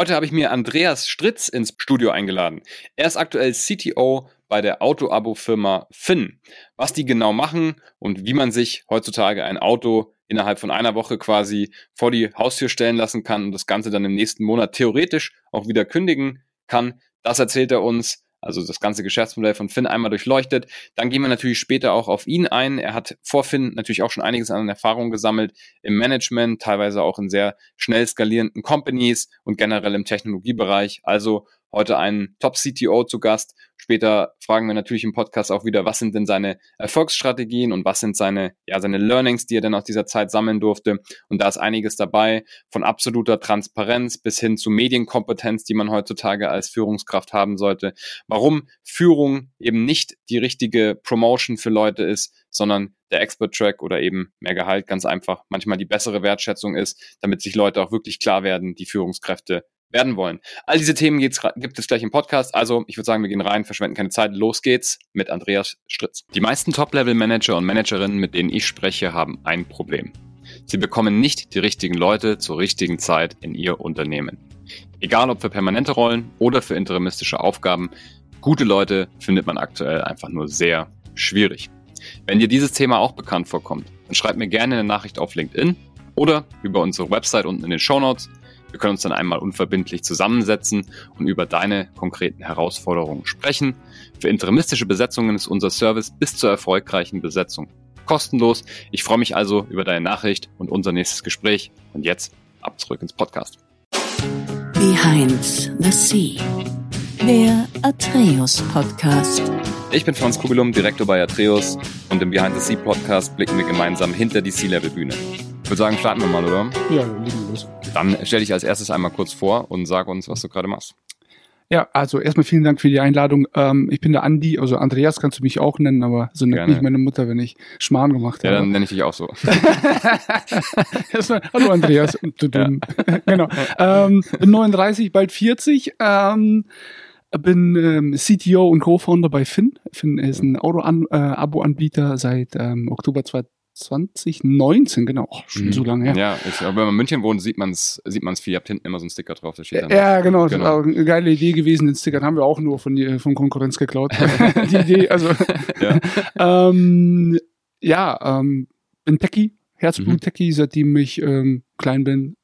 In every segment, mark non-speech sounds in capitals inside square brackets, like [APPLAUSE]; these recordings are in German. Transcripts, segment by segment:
Heute habe ich mir Andreas Stritz ins Studio eingeladen. Er ist aktuell CTO bei der Auto-Abo-Firma Finn. Was die genau machen und wie man sich heutzutage ein Auto innerhalb von einer Woche quasi vor die Haustür stellen lassen kann und das Ganze dann im nächsten Monat theoretisch auch wieder kündigen kann, das erzählt er uns also das ganze Geschäftsmodell von Finn einmal durchleuchtet. Dann gehen wir natürlich später auch auf ihn ein. Er hat vor Finn natürlich auch schon einiges an Erfahrung gesammelt im Management, teilweise auch in sehr schnell skalierenden Companies und generell im Technologiebereich. Also heute einen Top-CTO zu Gast. Später fragen wir natürlich im Podcast auch wieder, was sind denn seine Erfolgsstrategien und was sind seine, ja, seine Learnings, die er denn aus dieser Zeit sammeln durfte. Und da ist einiges dabei, von absoluter Transparenz bis hin zu Medienkompetenz, die man heutzutage als Führungskraft haben sollte. Warum Führung eben nicht die richtige Promotion für Leute ist, sondern der Expert Track oder eben mehr Gehalt ganz einfach manchmal die bessere Wertschätzung ist, damit sich Leute auch wirklich klar werden, die Führungskräfte werden wollen. All diese Themen gibt es gleich im Podcast. Also ich würde sagen, wir gehen rein, verschwenden keine Zeit. Los geht's mit Andreas Stritz. Die meisten Top-Level-Manager und Managerinnen, mit denen ich spreche, haben ein Problem. Sie bekommen nicht die richtigen Leute zur richtigen Zeit in ihr Unternehmen. Egal ob für permanente Rollen oder für interimistische Aufgaben, gute Leute findet man aktuell einfach nur sehr schwierig. Wenn dir dieses Thema auch bekannt vorkommt, dann schreib mir gerne eine Nachricht auf LinkedIn oder über unsere Website unten in den Show Notes wir können uns dann einmal unverbindlich zusammensetzen und über deine konkreten Herausforderungen sprechen. Für interimistische Besetzungen ist unser Service bis zur erfolgreichen Besetzung kostenlos. Ich freue mich also über deine Nachricht und unser nächstes Gespräch. Und jetzt ab zurück ins Podcast. Behind the Sea, der Atreus Podcast. Ich bin Franz Kugelum, Direktor bei Atreus und im Behind the Sea Podcast blicken wir gemeinsam hinter die Sea-Level-Bühne. Ich würde sagen, starten wir mal, oder? Ja, liegen los. Dann stell dich als erstes einmal kurz vor und sag uns, was du gerade machst. Ja, also erstmal vielen Dank für die Einladung. Ähm, ich bin der Andi, also Andreas kannst du mich auch nennen, aber so nennt mich meine Mutter, wenn ich Schmarrn gemacht habe. Ja, dann nenne ich dich auch so. [LAUGHS] erstmal, hallo Andreas. Ja. [LAUGHS] genau. Ähm, bin 39, bald 40. Ähm, bin ähm, CTO und Co-Founder bei Finn. Finn ist ein Auto-Abo-Anbieter seit ähm, Oktober 2020. 2019, genau. Oh, schon mhm. so lange her. Ja, ich, wenn man in München wohnt, sieht man es sieht man's viel. Ihr habt hinten immer so einen Sticker drauf. Der steht dann ja, genau. Genau. eine geile Idee gewesen. Den Sticker haben wir auch nur von, die, von Konkurrenz geklaut. [LAUGHS] die Idee, also. ja, [LAUGHS] ähm, ja ähm, bin Techie, Herzblut-Techie, mhm. seitdem ich ähm, klein bin.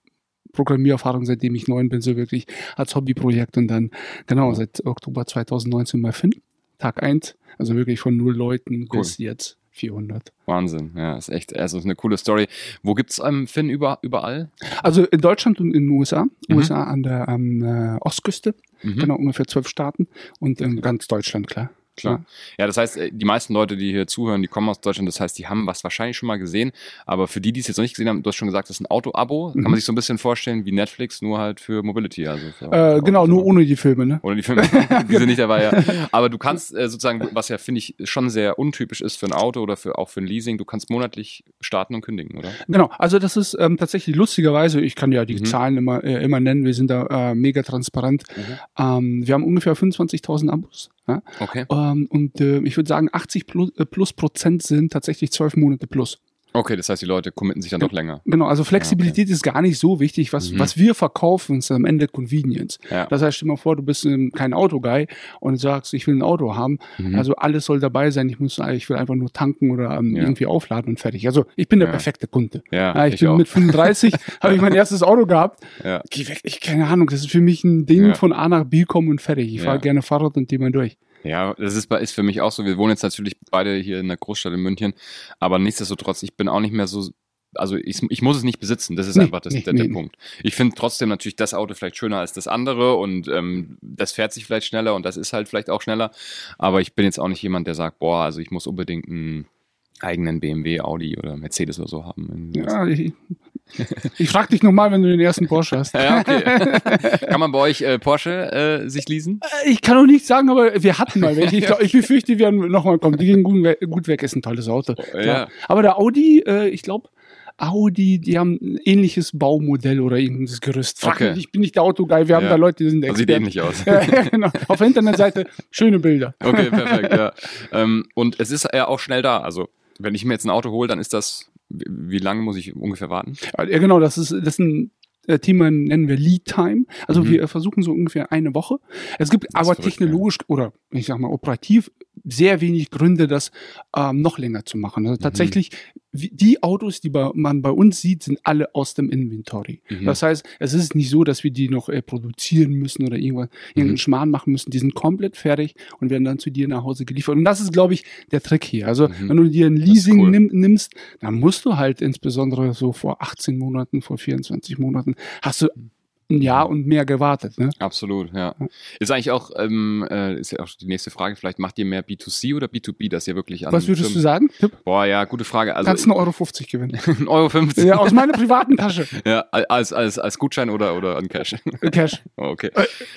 Programmiererfahrung, seitdem ich neun bin, so wirklich als Hobbyprojekt und dann, genau, seit Oktober 2019 bei Finn. Tag eins, also wirklich von null Leuten cool. bis jetzt 400. Wahnsinn, ja, ist echt, also ist eine coole Story. Wo gibt's ähm, Finn über, überall? Also in Deutschland und in den USA. Mhm. USA an der ähm, Ostküste, mhm. genau, ungefähr zwölf Staaten und in ganz Deutschland, klar. Klar. Ja, das heißt, äh, die meisten Leute, die hier zuhören, die kommen aus Deutschland. Das heißt, die haben was wahrscheinlich schon mal gesehen. Aber für die, die es jetzt noch nicht gesehen haben, du hast schon gesagt, das ist ein Auto-Abo. Mhm. Kann man sich so ein bisschen vorstellen wie Netflix, nur halt für Mobility. Also für äh, genau, nur ohne die Filme, ne? Ohne die Filme. [LAUGHS] die sind nicht dabei, ja. [LAUGHS] Aber du kannst äh, sozusagen, was ja, finde ich, schon sehr untypisch ist für ein Auto oder für, auch für ein Leasing, du kannst monatlich starten und kündigen, oder? Genau, also das ist ähm, tatsächlich lustigerweise, ich kann ja die mhm. Zahlen immer, äh, immer nennen, wir sind da äh, mega transparent. Mhm. Ähm, wir haben ungefähr 25.000 Abos. Ja? Okay. Ähm, und äh, ich würde sagen, 80 plus, äh, plus Prozent sind tatsächlich zwölf Monate plus. Okay, das heißt, die Leute committen sich dann doch länger. Genau, also Flexibilität ja, okay. ist gar nicht so wichtig. Was, mhm. was wir verkaufen, ist am Ende Convenience. Ja. Das heißt, stell mal vor, du bist ähm, kein Autoguy und sagst, ich will ein Auto haben. Mhm. Also alles soll dabei sein. Ich muss, ich will einfach nur tanken oder ähm, ja. irgendwie aufladen und fertig. Also ich bin der perfekte Kunde. Ja, ich, ich bin auch. mit 35, [LAUGHS] habe ich mein erstes Auto gehabt. Ja. Geh weg, ich keine Ahnung. Das ist für mich ein Ding von A nach B kommen und fertig. Ich fahre gerne Fahrrad und die mal durch. Ja, das ist, ist für mich auch so. Wir wohnen jetzt natürlich beide hier in der Großstadt in München, aber nichtsdestotrotz, ich bin auch nicht mehr so also ich, ich muss es nicht besitzen, das ist nee, einfach das, nee, der, der nee, Punkt. Ich finde trotzdem natürlich das Auto vielleicht schöner als das andere und ähm, das fährt sich vielleicht schneller und das ist halt vielleicht auch schneller, aber ich bin jetzt auch nicht jemand, der sagt, boah, also ich muss unbedingt einen eigenen BMW, Audi oder Mercedes oder so haben. Ja, ich, [LAUGHS] ich frage dich nochmal, wenn du den ersten Porsche hast. Ja, okay. [LAUGHS] Kann man bei euch äh, Porsche äh, sich leasen? Äh, ich kann noch nicht sagen, aber wir hatten mal welche. Ich, [LAUGHS] glaub, ich befürchte, die werden nochmal kommen. Die gehen gut, weg, gut weg, ist ein tolles Auto. Oh, ja. Aber der Audi, äh, ich glaube, Audi, die haben ein ähnliches Baumodell oder irgendein Gerüst. Frag okay. mich, ich bin nicht der Autoguy, wir haben ja. da Leute, die sind Experten. Sieht ähnlich aus. ja, genau. Auf der Internetseite schöne Bilder. Okay, perfekt, ja. Ähm, und es ist ja auch schnell da. Also, wenn ich mir jetzt ein Auto hole, dann ist das wie lange muss ich ungefähr warten? Ja, genau, das ist, das ist ein äh, Thema nennen wir Lead Time. Also Mhm. wir versuchen so ungefähr eine Woche. Es gibt aber verrückt, technologisch oder ich sag mal operativ sehr wenig Gründe, das ähm, noch länger zu machen. Mhm. Also tatsächlich, wie- die Autos, die man bei uns sieht, sind alle aus dem Inventory. Mhm. Das heißt, es ist nicht so, dass wir die noch äh, produzieren müssen oder irgendwas, irgendeinen Mhm. Schmarrn machen müssen. Die sind komplett fertig und werden dann zu dir nach Hause geliefert. Und das ist, glaube ich, der Trick hier. Also, Mhm. wenn du dir ein Leasing cool. nimm, nimmst, dann musst du halt insbesondere so vor 18 Monaten, vor 24 Monaten, hast du ein Jahr und mehr gewartet. Ne? Absolut, ja. Ist eigentlich auch, ähm, äh, ist ja auch die nächste Frage, vielleicht macht ihr mehr B2C oder B2B, dass ihr wirklich an Was würdest du sagen? Tipp? Boah, ja, gute Frage. Also Kannst du 1,50 Euro 50 gewinnen. [LAUGHS] 1,50 Euro 50. ja, aus meiner privaten Tasche. [LAUGHS] Ja, als, als, als Gutschein oder, oder an Cash. Cash. Oh, [LAUGHS] okay.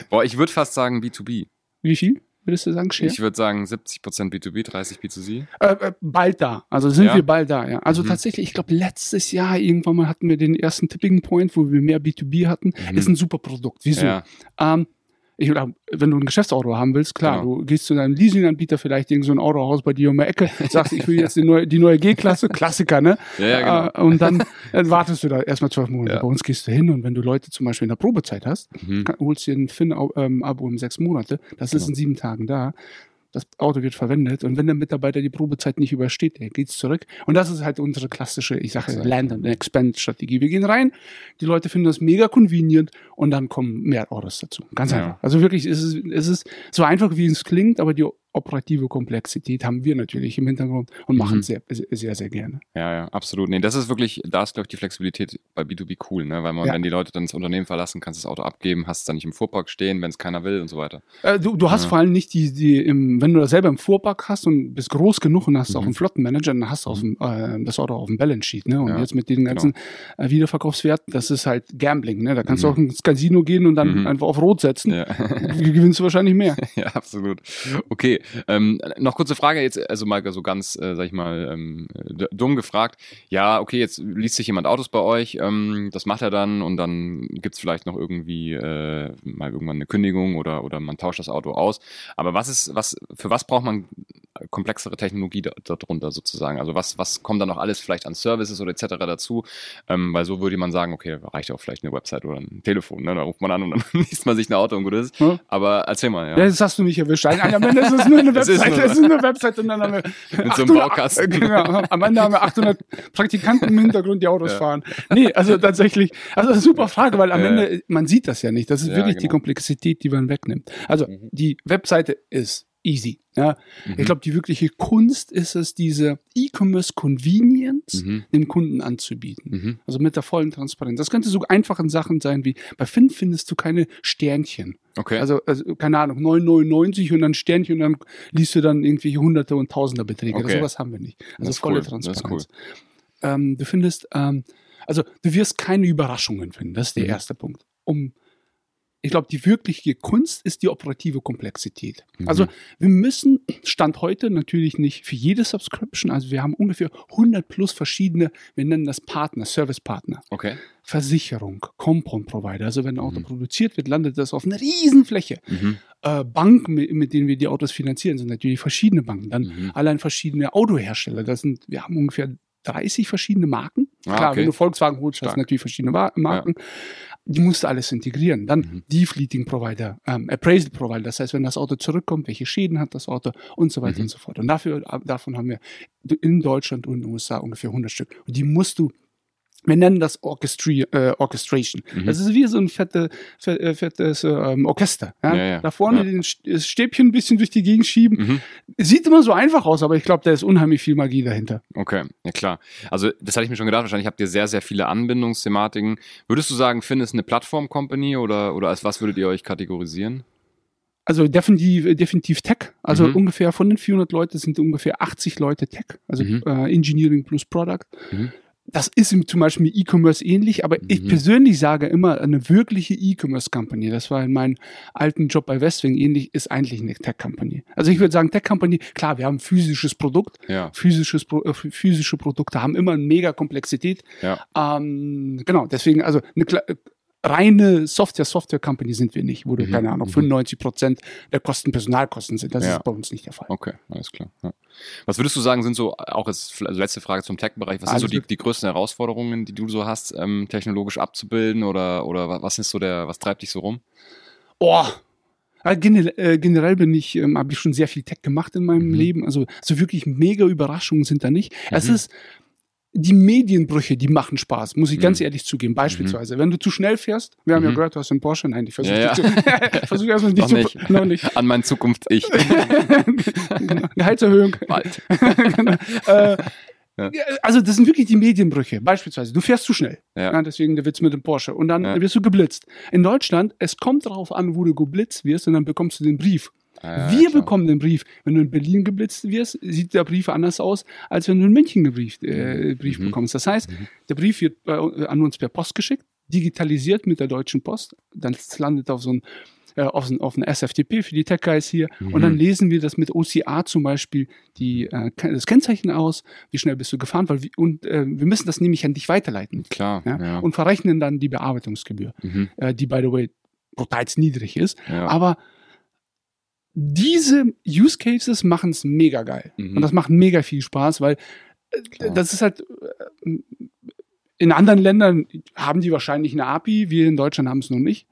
Boah, ich würde fast sagen B2B. Wie viel würdest du sagen, Share? Ich würde sagen 70% B2B, 30% B2C. Äh, äh, bald da. Also sind Ja? wir bald da, ja. Also Mhm. tatsächlich, ich glaube, letztes Jahr irgendwann mal hatten wir den ersten Tipping Point, wo wir mehr B2B hatten. Mhm. Ist ein super Produkt. Wieso? Ja, Ähm, ich glaube, wenn du ein Geschäftsauto haben willst, klar, Genau. du gehst zu deinem Leasinganbieter, vielleicht irgend so ein Autohaus bei dir um die Ecke, sagst, ich will jetzt die neue, die neue G-Klasse, Klassiker, ne? ja, ja genau. Äh, und dann, dann wartest du da erstmal zwölf Monate. Ja. Bei uns gehst du hin und wenn du Leute zum Beispiel in der Probezeit hast, Mhm. holst dir ein Fin-Abo um sechs Monate, das ist Genau. in sieben Tagen da. Das Auto wird verwendet und wenn der Mitarbeiter die Probezeit nicht übersteht, der geht's zurück. Und das ist halt unsere klassische, ich sage Exakt. Land and Expand Strategie. Wir gehen rein, die Leute finden das mega convenient und dann kommen mehr Autos dazu. Ganz Ja. einfach. Also wirklich, es ist, es ist so einfach, wie es klingt, aber die operative Komplexität haben wir natürlich im Hintergrund und machen Mhm. es sehr, sehr, sehr, gerne. Ja, ja, absolut. Nee, das ist wirklich, da ist, glaube ich, die Flexibilität bei B2B cool, ne? Weil man, Ja. wenn die Leute dann das Unternehmen verlassen, kannst du das Auto abgeben, hast es dann nicht im Fuhrpark stehen, wenn es keiner will und so weiter. Äh, du, du hast Ja. vor allem nicht die, die im, wenn du das selber im Fuhrpark hast und bist groß genug und hast auch Mhm. einen Flottenmanager, dann hast du auf dem, äh, das Auto auf dem Balance Sheet, ne? Und Ja, genau. jetzt mit den ganzen äh, Wiederverkaufswerten, das ist halt Gambling, ne? Da kannst Mhm. du auch ins Casino gehen und dann Mhm. einfach auf Rot setzen. Ja. Gewinnst du wahrscheinlich mehr. [LAUGHS] ja, absolut. Okay, ähm, noch kurze Frage jetzt, also mal so ganz, äh, sag ich mal, ähm, dumm gefragt. Ja, okay, jetzt liest sich jemand Autos bei euch, ähm, das macht er dann und dann gibt's vielleicht noch irgendwie äh, mal irgendwann eine Kündigung oder, oder man tauscht das Auto aus. Aber was ist, was, für was braucht man komplexere Technologie da, darunter sozusagen? Also was, was kommt da noch alles vielleicht an Services oder etc. dazu? Ähm, weil so würde man sagen, okay, reicht auch vielleicht eine Website oder ein Telefon, ne? Da ruft man an und dann [LAUGHS] liest man sich ein Auto und gut ist. Ja. Aber erzähl mal, ja. Das hast du mich erwischt. Am Ende ist es nur eine [LAUGHS] Es ist nur- eine Website und dann haben wir [LAUGHS] Mit so einem Baukasten. [LAUGHS] Genau, am Ende haben wir 800 Praktikanten im Hintergrund, die Autos Ja. fahren. Nee, also tatsächlich, also super Frage, weil am Ja. Ende, man sieht das ja nicht. Das ist Ja, wirklich die genau. Komplexität, die man wegnimmt. Also Mhm. die Webseite ist easy. Ja. Mhm. Ich glaube, die wirkliche Kunst ist es, diese E-Commerce Convenience Mhm. dem Kunden anzubieten. Mhm. Also mit der vollen Transparenz. Das könnte so einfachen Sachen sein wie, bei Finn findest du keine Sternchen. Okay. Also, also keine Ahnung, 999 und dann Sternchen und dann liest du dann irgendwie Hunderte und Tausender Beträge. Okay. Sowas haben wir nicht. Also volle cool. Transparenz. Ähm, du findest, ähm, also du wirst keine Überraschungen finden. Das ist der Mhm. erste Punkt. Um, ich glaube, die wirkliche Kunst ist die operative Komplexität. Mhm. Also wir müssen Stand heute natürlich nicht für jede Subscription, also wir haben ungefähr 100 plus verschiedene, wir nennen das Partner, Service-Partner. okay. Versicherung, Compound Provider. Also wenn ein Auto Mhm. produziert wird, landet das auf einer riesen Fläche. Mhm. Äh, Banken, mit, mit denen wir die Autos finanzieren, sind natürlich verschiedene Banken. Dann Mhm. allein verschiedene Autohersteller. Das sind, wir haben ungefähr 30 verschiedene Marken. Ah, Klar, okay. wenn du Volkswagen holst, hast du natürlich verschiedene Marken. Die musst du alles integrieren. Dann Mhm. die Fleeting Provider, ähm, Appraisal Provider. Das heißt, wenn das Auto zurückkommt, welche Schäden hat das Auto und so weiter Mhm. und so fort. Und dafür, davon haben wir in Deutschland und in den USA ungefähr 100 Stück. Und die musst du wir nennen das Orchestri äh, Orchestration. Mhm. Das ist wie so ein fette, fe- äh, fettes äh, ähm, Orchester. Ja? Ja, ja. Da vorne den Stäbchen ein bisschen durch die Gegend schieben. Mhm. Sieht immer so einfach aus, aber ich glaube, da ist unheimlich viel Magie dahinter. Okay, ja klar. Also das hatte ich mir schon gedacht, wahrscheinlich habt ihr sehr, sehr viele Anbindungsthematiken. Würdest du sagen, Finn ist eine Plattform-Company oder, oder als was würdet ihr euch kategorisieren? Also definitiv, definitiv Tech. Also Mhm. ungefähr von den 400 Leuten sind ungefähr 80 Leute Tech. Also Mhm. äh, Engineering plus Product. Mhm. Das ist zum Beispiel E-Commerce ähnlich, aber ich Mhm. persönlich sage immer, eine wirkliche E-Commerce-Company, das war in meinem alten Job bei Westwing ähnlich, ist eigentlich eine Tech-Company. Also ich würde sagen, Tech-Company, klar, wir haben ein physisches Produkt, Ja, physisches, äh, physische Produkte haben immer eine mega Komplexität. ja. Ähm, genau, deswegen, also eine, reine Software, Software Company sind wir nicht, wo du, mhm. keine Ahnung, 95 mhm. Prozent der Kosten Personalkosten sind. Das ja. ist bei uns nicht der Fall. Okay, alles klar. Ja. Was würdest du sagen, sind so, auch als also letzte Frage zum Tech-Bereich, was also sind so die, die größten Herausforderungen, die du so hast, ähm, technologisch abzubilden oder, oder was ist so der, was treibt dich so rum? Oh, Generell, generell bin ich, ähm, habe ich schon sehr viel Tech gemacht in meinem mhm. Leben. Also so wirklich mega Überraschungen sind da nicht. Mhm. Es ist die Medienbrüche, die machen Spaß, muss ich mhm. ganz ehrlich zugeben. Beispielsweise, mhm. wenn du zu schnell fährst, wir haben ja mhm. gehört, du hast einen Porsche, nein, ich versuche ja, ja. [LAUGHS] versuch erstmal nicht, noch zu, Noch nicht. An mein Zukunft ich. [LAUGHS] Gehaltserhöhung. Bald. [LAUGHS] genau. äh, ja. Also das sind wirklich die Medienbrüche. Beispielsweise, du fährst zu schnell. Ja. ja deswegen der Witz mit dem Porsche. Und dann ja. wirst du geblitzt. In Deutschland, es kommt darauf an, wo du geblitzt wirst und dann bekommst du den Brief. Ah, Wir klar. bekommen den Brief. Wenn du in Berlin geblitzt wirst, sieht der Brief anders aus, als wenn du in München einen Brief, äh, mhm. Brief mhm. bekommst. Das heißt, mhm. der Brief wird bei, an uns per Post geschickt, digitalisiert mit der Deutschen Post. Dann landet auf so ein äh, auf, auf ein SFTP für die Tech Guys hier mhm. und dann lesen wir das mit OCA zum Beispiel die, äh, das Kennzeichen aus, wie schnell bist du gefahren, weil wir, und äh, wir müssen das nämlich an dich weiterleiten. Klar. Ja? Ja. Und verrechnen dann die Bearbeitungsgebühr, mhm. äh, die by the way brutal niedrig ist. Ja. Aber diese Use Cases machen es mega geil. Mhm. Und das macht mega viel Spaß, weil äh, Klar. das ist halt äh, in anderen Ländern haben die wahrscheinlich eine API, wir in Deutschland haben es noch nicht.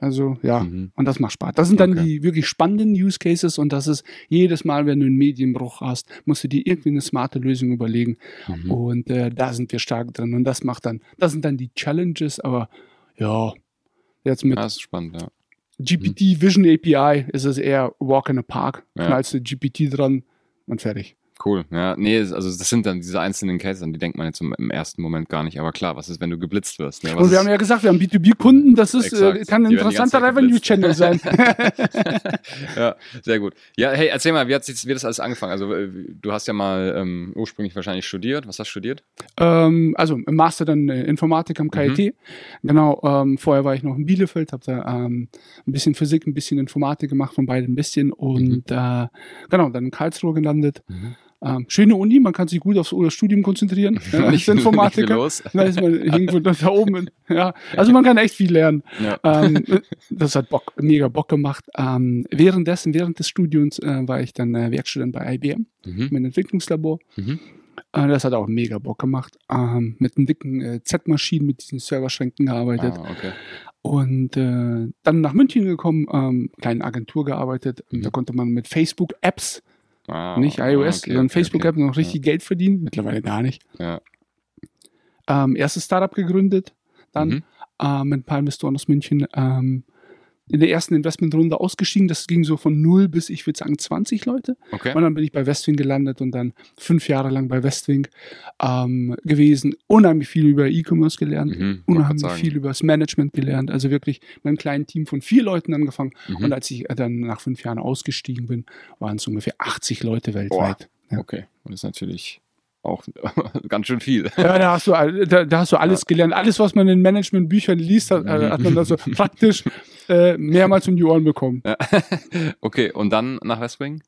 Also ja, mhm. und das macht Spaß. Das sind dann okay. die wirklich spannenden Use Cases und das ist jedes Mal, wenn du einen Medienbruch hast, musst du dir irgendwie eine smarte Lösung überlegen. Mhm. Und äh, da sind wir stark drin. Und das macht dann, das sind dann die Challenges, aber ja, jetzt mit. Das ist spannend, ja. GPT mhm. Vision API ist es eher Walk in a Park. Ja. Knallst du GPT dran und fertig. Cool. Ja, nee, also das sind dann diese einzelnen Cases, an die denkt man jetzt im, ersten Moment gar nicht. Aber klar, was ist, wenn du geblitzt wirst? Ne? Und wir haben ja gesagt, wir haben B2B-Kunden, das ist, äh, kann ein interessanter Revenue-Channel sein. [LAUGHS] [LAUGHS] ja, sehr gut. Ja, hey, erzähl mal, wie hat wie das alles angefangen? Also äh, du hast ja mal ähm, ursprünglich wahrscheinlich studiert. Was hast du studiert? Ähm, also im Master dann äh, Informatik am KIT. Mhm. Genau, ähm, vorher war ich noch in Bielefeld, habe da ähm, ein bisschen Physik, ein bisschen Informatik gemacht, von beiden ein bisschen. Und mhm. äh, genau, dann in Karlsruhe gelandet. Mhm. Ähm, schöne Uni, man kann sich gut aufs Studium konzentrieren. [LAUGHS] ja, nicht, Informatiker. Los. [LAUGHS] Da ist man irgendwo [LAUGHS] da oben. Ja. Also man kann echt viel lernen. Ja. Ähm, das hat Bock, mega Bock gemacht. Ähm, währenddessen, während des Studiums äh, war ich dann äh, Werkstudent bei IBM mhm. mit Entwicklungslabor. Mhm. Äh, das hat auch mega Bock gemacht. Ähm, mit den dicken äh, Z-Maschinen, mit diesen Serverschränken gearbeitet. Ah, okay. Und äh, dann nach München gekommen, ähm, kleine Agentur gearbeitet. Mhm. Da konnte man mit Facebook-Apps Ah, nicht iOS, okay, sondern okay, Facebook-App okay. noch richtig ja. Geld verdienen. Mittlerweile gar nicht. Ja. Ähm, erstes Startup gegründet, dann mhm. äh, mit ein paar Investoren aus München. Ähm, in der ersten Investmentrunde ausgestiegen. Das ging so von 0 bis, ich würde sagen, 20 Leute. Okay. Und dann bin ich bei Westwing gelandet und dann fünf Jahre lang bei Westwing ähm, gewesen. Unheimlich viel über E-Commerce gelernt, mhm, unheimlich viel über das Management gelernt. Also wirklich mit einem kleinen Team von vier Leuten angefangen. Mhm. Und als ich dann nach fünf Jahren ausgestiegen bin, waren es ungefähr 80 Leute weltweit. Ja. Okay, und das ist natürlich auch [LAUGHS] ganz schön viel. Ja, da hast du, da, da hast du alles ja. gelernt. Alles, was man in Managementbüchern liest, hat, äh, hat man da so [LAUGHS] praktisch äh, mehrmals um die Ohren bekommen. Ja. [LAUGHS] Okay, und dann nach Westwing?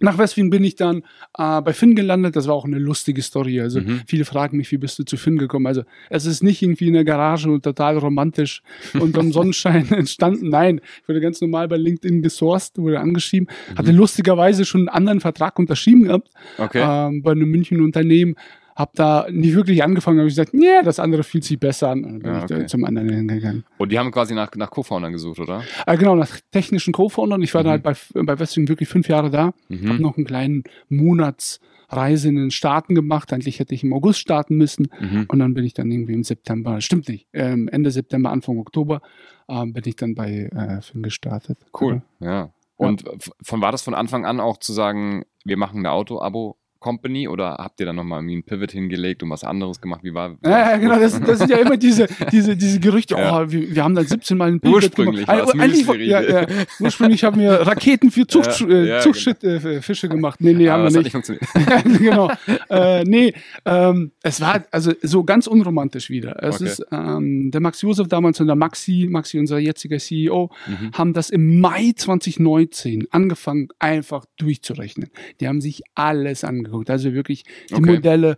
Nach Westwing bin ich dann äh, bei Finn gelandet. Das war auch eine lustige Story. Also mhm. viele fragen mich, wie bist du zu Finn gekommen? Also es ist nicht irgendwie in der Garage und total romantisch und am [LAUGHS] Sonnenschein entstanden. Nein, ich wurde ganz normal bei LinkedIn gesourced, wurde angeschrieben, mhm. hatte lustigerweise schon einen anderen Vertrag unterschrieben gehabt okay. ähm, bei einem München Unternehmen habe da nicht wirklich angefangen, habe ich gesagt, nee, das andere fühlt sich besser an. Und dann bin ja, okay. ich zum anderen hingegangen. Und die haben quasi nach, nach Co-Foundern gesucht, oder? Äh, genau, nach technischen Co-Foundern. Ich war mhm. da halt bei, bei Westwing wirklich fünf Jahre da, mhm. habe noch einen kleinen Monatsreise in den Staaten gemacht. Eigentlich hätte ich im August starten müssen. Mhm. Und dann bin ich dann irgendwie im September, stimmt nicht, ähm, Ende September, Anfang Oktober, ähm, bin ich dann bei äh, Finn gestartet. Cool, ja. ja. Und ja. von war das von Anfang an auch zu sagen, wir machen ein Auto-Abo Company oder habt ihr dann nochmal irgendwie einen Pivot hingelegt und was anderes gemacht? Wie war, war Ja, genau, das, das, sind ja immer diese, [LAUGHS] diese, diese Gerüchte, ja. oh, wir, wir, haben da 17 Mal einen Pivot Ursprünglich gemacht. Also, eigentlich, ja, ja, ursprünglich haben wir [LAUGHS] Raketen für Zucht, ja, äh, Zuchtfische genau. gemacht. Nee, nee, Aber haben wir nicht funktioniert. [LAUGHS] genau. Äh, nee, ähm, es war also so ganz unromantisch wieder. Es okay. ist, ähm, der Max Josef damals und der Maxi, Maxi, unser jetziger CEO, mhm. haben das im Mai 2019 angefangen, einfach durchzurechnen. Die haben sich alles angeguckt geguckt. Also wirklich die Okay. Modelle,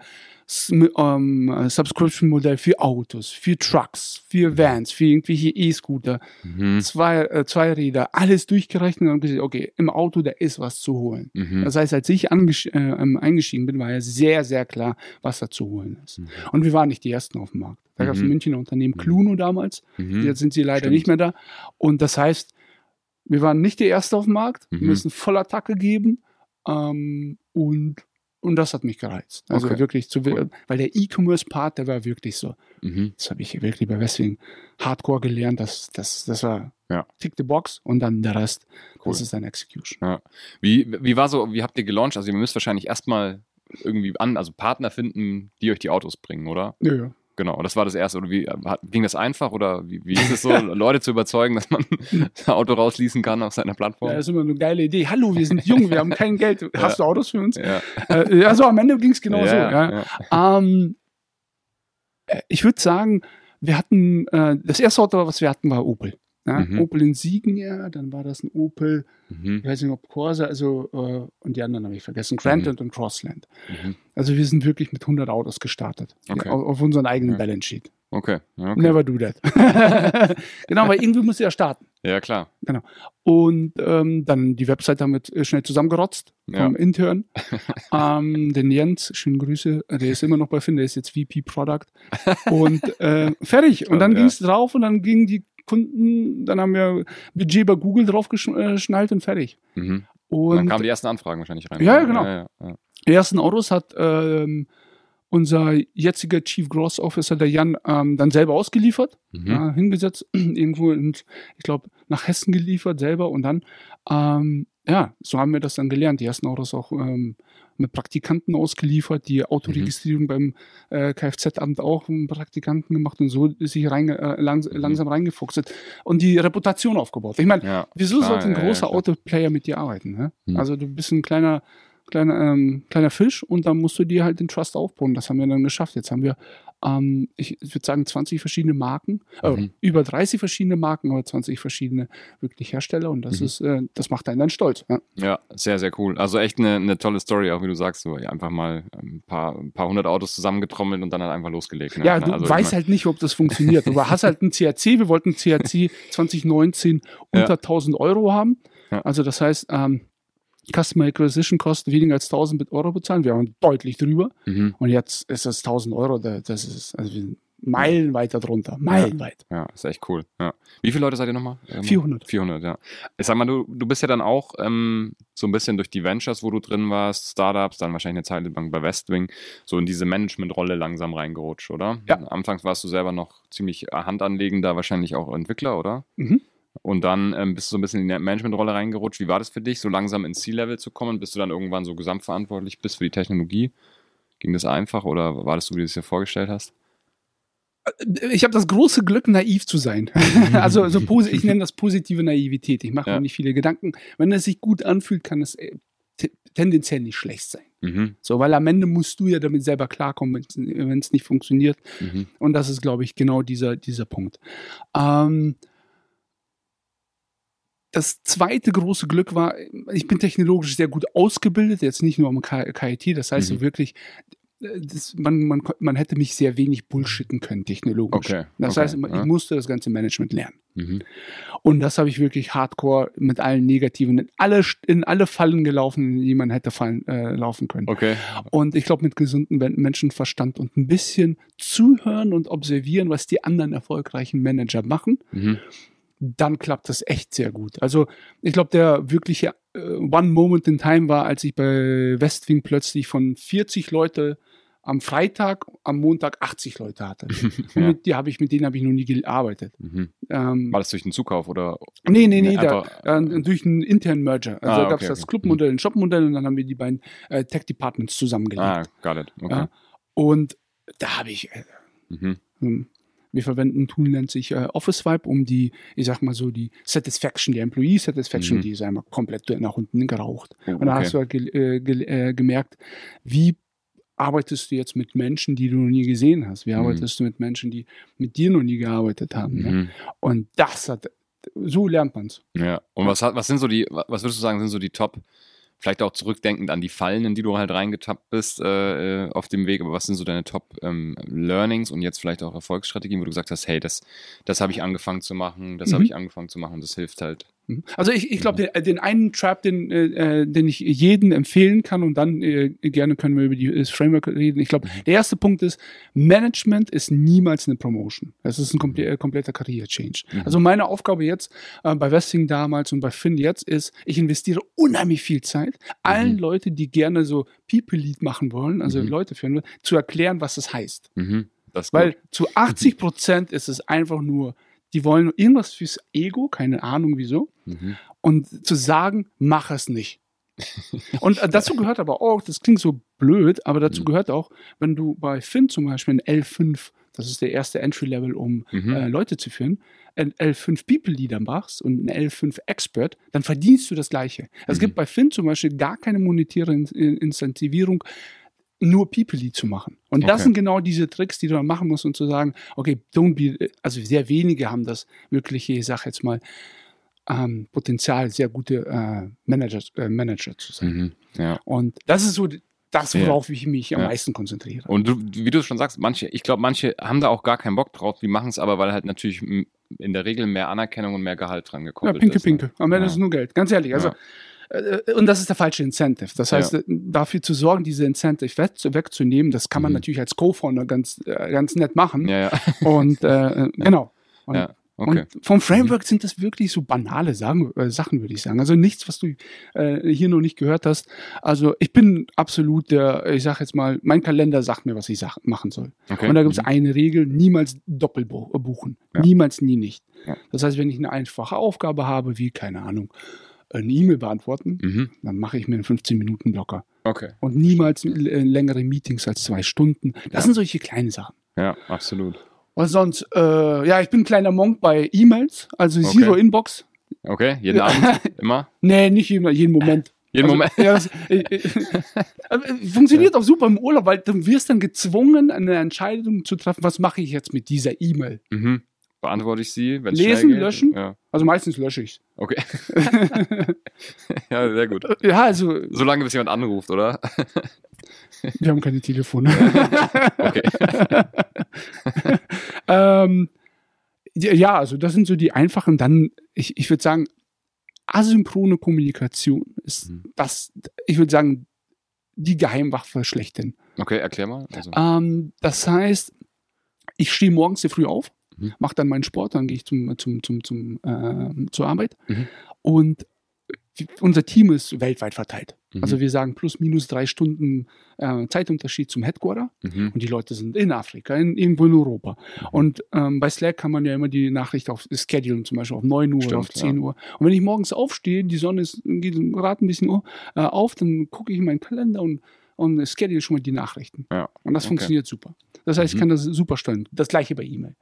ähm, Subscription-Modell für Autos, für Trucks, für Vans, für irgendwelche E-Scooter, Mhm. zwei, äh, Zweiräder, alles durchgerechnet und gesagt, okay, im Auto, da ist was zu holen. Mhm. Das heißt, als ich äh, ähm, eingestiegen bin, war ja sehr, sehr klar, was da zu holen ist. Mhm. Und wir waren nicht die Ersten auf dem Markt. Da gab es ein Mhm. Münchner Unternehmen, Cluno damals. Mhm. Jetzt sind sie leider Stimmt. nicht mehr da. Und das heißt, wir waren nicht die Erste auf dem Markt, Mhm. wir müssen Vollattacke geben. Ähm, und, und das hat mich gereizt. Also Okay. wirklich zu, Cool. weil der E-Commerce-Part, der war wirklich so. Mhm. Das habe ich wirklich bei Westwing hardcore gelernt. Das, das, das war Ja. Tick the Box und dann der Rest. Cool. Das ist dann Execution. Ja. Wie, wie war so, wie habt ihr gelauncht? Also ihr müsst wahrscheinlich erstmal irgendwie an, also Partner finden, die euch die Autos bringen, oder? Ja, ja. Genau, das war das erste. Oder wie hat, ging das einfach oder wie, wie ist es so, [LAUGHS] Leute zu überzeugen, dass man ein Auto rausleasen kann auf seiner Plattform? Ja, das ist immer eine geile Idee. Hallo, wir sind jung, wir haben kein Geld. [LAUGHS] Hast du Autos für uns? ja. Äh, also am Ende ging es genau ja, so. Ja. ja. Ähm, äh, ich würde sagen, wir hatten, äh, das erste Auto, was wir hatten, war Opel. Ja? Mhm. Opel Insignia, dann war das ein Opel, Mhm. ich weiß nicht, ob Corsa, also, äh, und die anderen habe ich vergessen, Granted und Crossland. Mhm. Also wir sind wirklich mit 100 Autos gestartet. Okay. Auf, auf unseren eigenen Ja. Balance Sheet. Okay. Ja, okay. Never do that. [LAUGHS] genau, weil irgendwie muss ja starten. ja, klar. Und ähm, dann die Website damit äh, schnell zusammengerotzt Ja. vom Intern. [LAUGHS] ähm, den Jens, schöne Grüße, der ist immer noch bei Finn, der ist jetzt VP Product. Und äh, fertig. Und dann Ja. ging es drauf und dann gingen die Kunden, dann haben wir Budget bei Google draufgeschnallt und fertig. Mhm. Und dann kamen die ersten Anfragen wahrscheinlich rein. Ja, ja, genau. Ja, ja, ja. die ersten Autos hat ähm, unser jetziger Chief Gross Officer, der Jan, ähm, dann selber ausgeliefert. Mhm. hingesetzt, [CLEARS THROAT] irgendwo in, ich glaube, nach Hessen geliefert selber und dann, ähm, ja, so haben wir das dann gelernt. Die ersten Autos auch ähm, mit Praktikanten ausgeliefert, die Autoregistrierung beim äh, Kfz-Amt auch mit Praktikanten gemacht und so sich rein, äh, langs Mhm. langsam reingefuchst und die Reputation aufgebaut. Ich meine, Ja, wieso klar, sollte ein ja, ja, großer klar. Autoplayer mit dir arbeiten? Ne? Hm. Also du bist ein kleiner, kleiner, ähm, kleiner Fisch und dann musst du dir halt den Trust aufbauen. Das haben wir dann geschafft. Jetzt haben wir, ähm, ich würde sagen, 20 verschiedene Marken, äh, Mhm. über 30 verschiedene Marken, aber 20 verschiedene wirklich Hersteller und das Mhm. ist, äh, das macht einen dann stolz. Ja. Ja, sehr, sehr cool. Also echt eine, eine tolle Story, auch wie du sagst, so einfach mal ein paar, ein paar hundert Autos zusammengetrommelt und dann halt einfach losgelegt. Ne? Ja, du also, ich weißt mein- halt nicht, ob das funktioniert. Du hast halt ein CRC, wir wollten CRC 2019 [LAUGHS] unter Ja. 1000 Euro haben. Ja. Also das heißt, ähm, Customer Acquisition Kosten weniger als 1000 Euro bezahlen. Wir waren deutlich drüber. Mhm. Und jetzt ist das 1000 Euro, da- das ist also wir sind meilenweit darunter. Meilenweit. Ja, ist echt cool. Ja. Wie viele Leute seid ihr nochmal? Ähm, 400. 400, ja. Ich sag mal, du, du bist ja dann auch ähm, so ein bisschen durch die Ventures, wo du drin warst, Startups, dann wahrscheinlich eine Zeit lang bei Westwing, so in diese Management-Rolle langsam reingerutscht, oder? Ja. Anfangs warst du selber noch ziemlich handanlegender, wahrscheinlich auch Entwickler, oder? Mhm. Und dann ähm, bist du so ein bisschen in die Management-Rolle reingerutscht. Wie war das für dich, so langsam ins C-Level zu kommen, bis du dann irgendwann so gesamtverantwortlich bist für die Technologie? Ging das einfach oder war das so, wie du es dir vorgestellt hast? Ich habe das große Glück, naiv zu sein. [LAUGHS] also so posi- ich nenne das positive Naivität. Ich mache Ja. mir nicht viele Gedanken. Wenn es sich gut anfühlt, kann es äh, tendenziell nicht schlecht sein. Mhm. So, weil am Ende musst du ja damit selber klarkommen, wenn es nicht funktioniert. Mhm. Und das ist, glaube ich, genau dieser, dieser Punkt. Ähm, das zweite große Glück war, ich bin technologisch sehr gut ausgebildet, jetzt nicht nur am KIT, das heißt Mhm. so wirklich, äh, das, man, man, man hätte mich sehr wenig bullshitten können technologisch. Okay, Das okay, heißt, ich ja. musste das ganze Management lernen. Mhm. Und das habe ich wirklich hardcore mit allen Negativen in alle, in alle Fallen gelaufen, in die man hätte fallen, äh, laufen können. Okay. Und ich glaube, mit gesundem Men- Menschenverstand und ein bisschen zuhören und observieren, was die anderen erfolgreichen Manager machen, Mhm. Dann klappt das echt sehr gut. Also ich glaube, der wirkliche äh, One Moment in Time war, als ich bei Westwing plötzlich von 40 Leute am Freitag, am Montag 80 Leute hatte. [LAUGHS] Ja. mit, die habe ich, mit denen habe ich noch nie gearbeitet. Mhm. Ähm, War das durch den Zukauf oder? nee, nee, nee, da, äh, durch einen internen Merger. Also Ah, da gab es okay, das. Clubmodell, ein Shopmodell und dann haben wir die beiden äh, Tech-Departments zusammengelegt. Ah, got it. Okay. Ja. Und da habe ich, äh, Mhm. Wir verwenden ein Tool, nennt sich äh, Office Vibe, um die, ich sag mal so, die Satisfaction, die Employee Satisfaction, Mhm. die ist einmal komplett nach unten geraucht. Oh, Und da okay. hast du halt ge äh, ge äh, gemerkt, wie arbeitest du jetzt mit Menschen, die du noch nie gesehen hast? Wie Mhm. arbeitest du mit Menschen, die mit dir noch nie gearbeitet haben? Ne? Mhm. Und das hat, so lernt man's. Ja. Und was hat, was sind so die, was würdest du sagen, sind so die Top vielleicht auch zurückdenkend an die Fallen, in die du halt reingetappt bist äh, äh auf dem Weg. Aber was sind so deine Top-Learnings ähm, und jetzt vielleicht auch Erfolgsstrategien, wo du gesagt hast, hey, das, das habe ich angefangen zu machen, das mhm. habe ich angefangen zu machen, das hilft halt. Also ich, ich glaube, mhm. den, den, einen Trap, den, äh, äh, den ich jedem empfehlen kann und dann äh, gerne können wir über die, das Framework reden. Ich glaube, mhm. der erste Punkt ist, Management ist niemals eine Promotion. Es ist ein komple äh, kompletter Karriere-Change. Mhm. Also meine Aufgabe jetzt äh, bei Westing damals und bei Finn jetzt ist, ich investiere unheimlich viel Zeit, allen mhm. Leuten, die gerne so People-Lead machen wollen, also mhm. Leute führen wollen, zu erklären, was das heißt. Das Weil zu [LAUGHS] 80 Prozent ist es einfach nur die wollen irgendwas fürs Ego, keine Ahnung wieso. Mhm. Und zu sagen, mach es nicht. [LAUGHS] und dazu gehört aber auch, das klingt so blöd, aber dazu mhm. gehört auch, wenn du bei Finn zum Beispiel ein L5, das ist der erste Entry-Level, um mhm. äh, Leute zu führen, ein L5 People Leader machst und ein L5 Expert, dann verdienst du das Gleiche. Es gibt mhm. bei Finn zum Beispiel gar keine monetäre Incentivierung nur People zu machen. Und okay. das sind genau diese Tricks, die du dann machen musst, um zu sagen, okay, don't be, also sehr wenige haben das wirkliche, ich sag jetzt mal, ähm, Potenzial, sehr gute äh, Manager, äh, Manager zu sein. Mhm, ja. Und das ist so das, worauf ja. ich mich am ja. meisten konzentriere. Und du, wie du schon sagst, manche, ich glaube, manche haben da auch gar keinen Bock drauf, die machen es aber, weil halt natürlich in der Regel mehr Anerkennung und mehr Gehalt dran gekommen ist. Ja, pinke, ist, pinke. Am Ende ist es nur Geld. Ganz ehrlich. Also, und das ist der falsche Incentive. Das heißt, ja. dafür zu sorgen, diese Incentive wegzunehmen, das kann man mhm. natürlich als Co-Founder ganz, äh, ganz nett machen. Ja, ja. [LAUGHS] Und äh, genau. Und, ja. Okay. Und vom Framework mhm. sind das wirklich so banale Sachen, äh, Sachen, würde ich sagen. Also nichts, was du äh, hier noch nicht gehört hast. Also ich bin absolut der, ich sage jetzt mal, mein Kalender sagt mir, was ich sag, machen soll. Okay. Und da gibt es mhm. eine Regel, niemals doppelbuchen. Ja. Niemals, nie nicht. Ja. Das heißt, wenn ich eine einfache Aufgabe habe, wie, keine Ahnung, eine E-Mail beantworten, mhm. dann mache ich mir einen 15 Minuten Blocker. Okay. Und niemals längere Meetings als zwei Stunden. Das ja. sind solche kleine Sachen. Ja, absolut. Und sonst, äh, ja, ich bin ein kleiner Monk bei E-Mails, also okay. Zero Inbox. Okay, jeden Abend, [LAUGHS] immer? Nee, nicht jeden, jeden Moment. Jeden also, Moment. Ja, das, äh, äh, [LAUGHS] äh, funktioniert auch super im Urlaub, weil du wirst dann gezwungen, eine Entscheidung zu treffen, was mache ich jetzt mit dieser E-Mail. Mhm beantworte ich sie, wenn es Lesen, löschen. Ja. Also meistens lösche ich es. Okay. [LAUGHS] ja, sehr gut. Ja, also. Solange bis jemand anruft, oder? [LAUGHS] Wir haben keine Telefone. [LAUGHS] okay. ähm, ja, also das sind so die einfachen. Dann, ich, ich würde sagen, asynchrone Kommunikation ist mhm. das, ich würde sagen, die Geheimwaffe schlechthin. Okay, erklär mal. Also. Ähm, das heißt, ich stehe morgens sehr früh auf mhm. mache dann meinen Sport, dann gehe ich zum, zum, zum, zum, äh, zur Arbeit. Mhm. Und unser Team ist weltweit verteilt. Mhm. Also wir sagen plus minus drei Stunden äh, Zeitunterschied zum Headquarter mhm. und die Leute sind in Afrika, in, irgendwo in Europa. Mhm. Und ähm, bei Slack kann man ja immer die Nachricht auf schedulen, zum Beispiel auf 9 Uhr Stimmt, auf 10 ja. Uhr. Und wenn ich morgens aufstehe, die Sonne ist, geht gerade ein bisschen äh, auf, dann gucke ich in meinen Kalender und und schedule schon mal die Nachrichten. Ja. Und das okay. funktioniert super. Das heißt, ich mhm. kann das super steuern. Das gleiche bei E-Mail.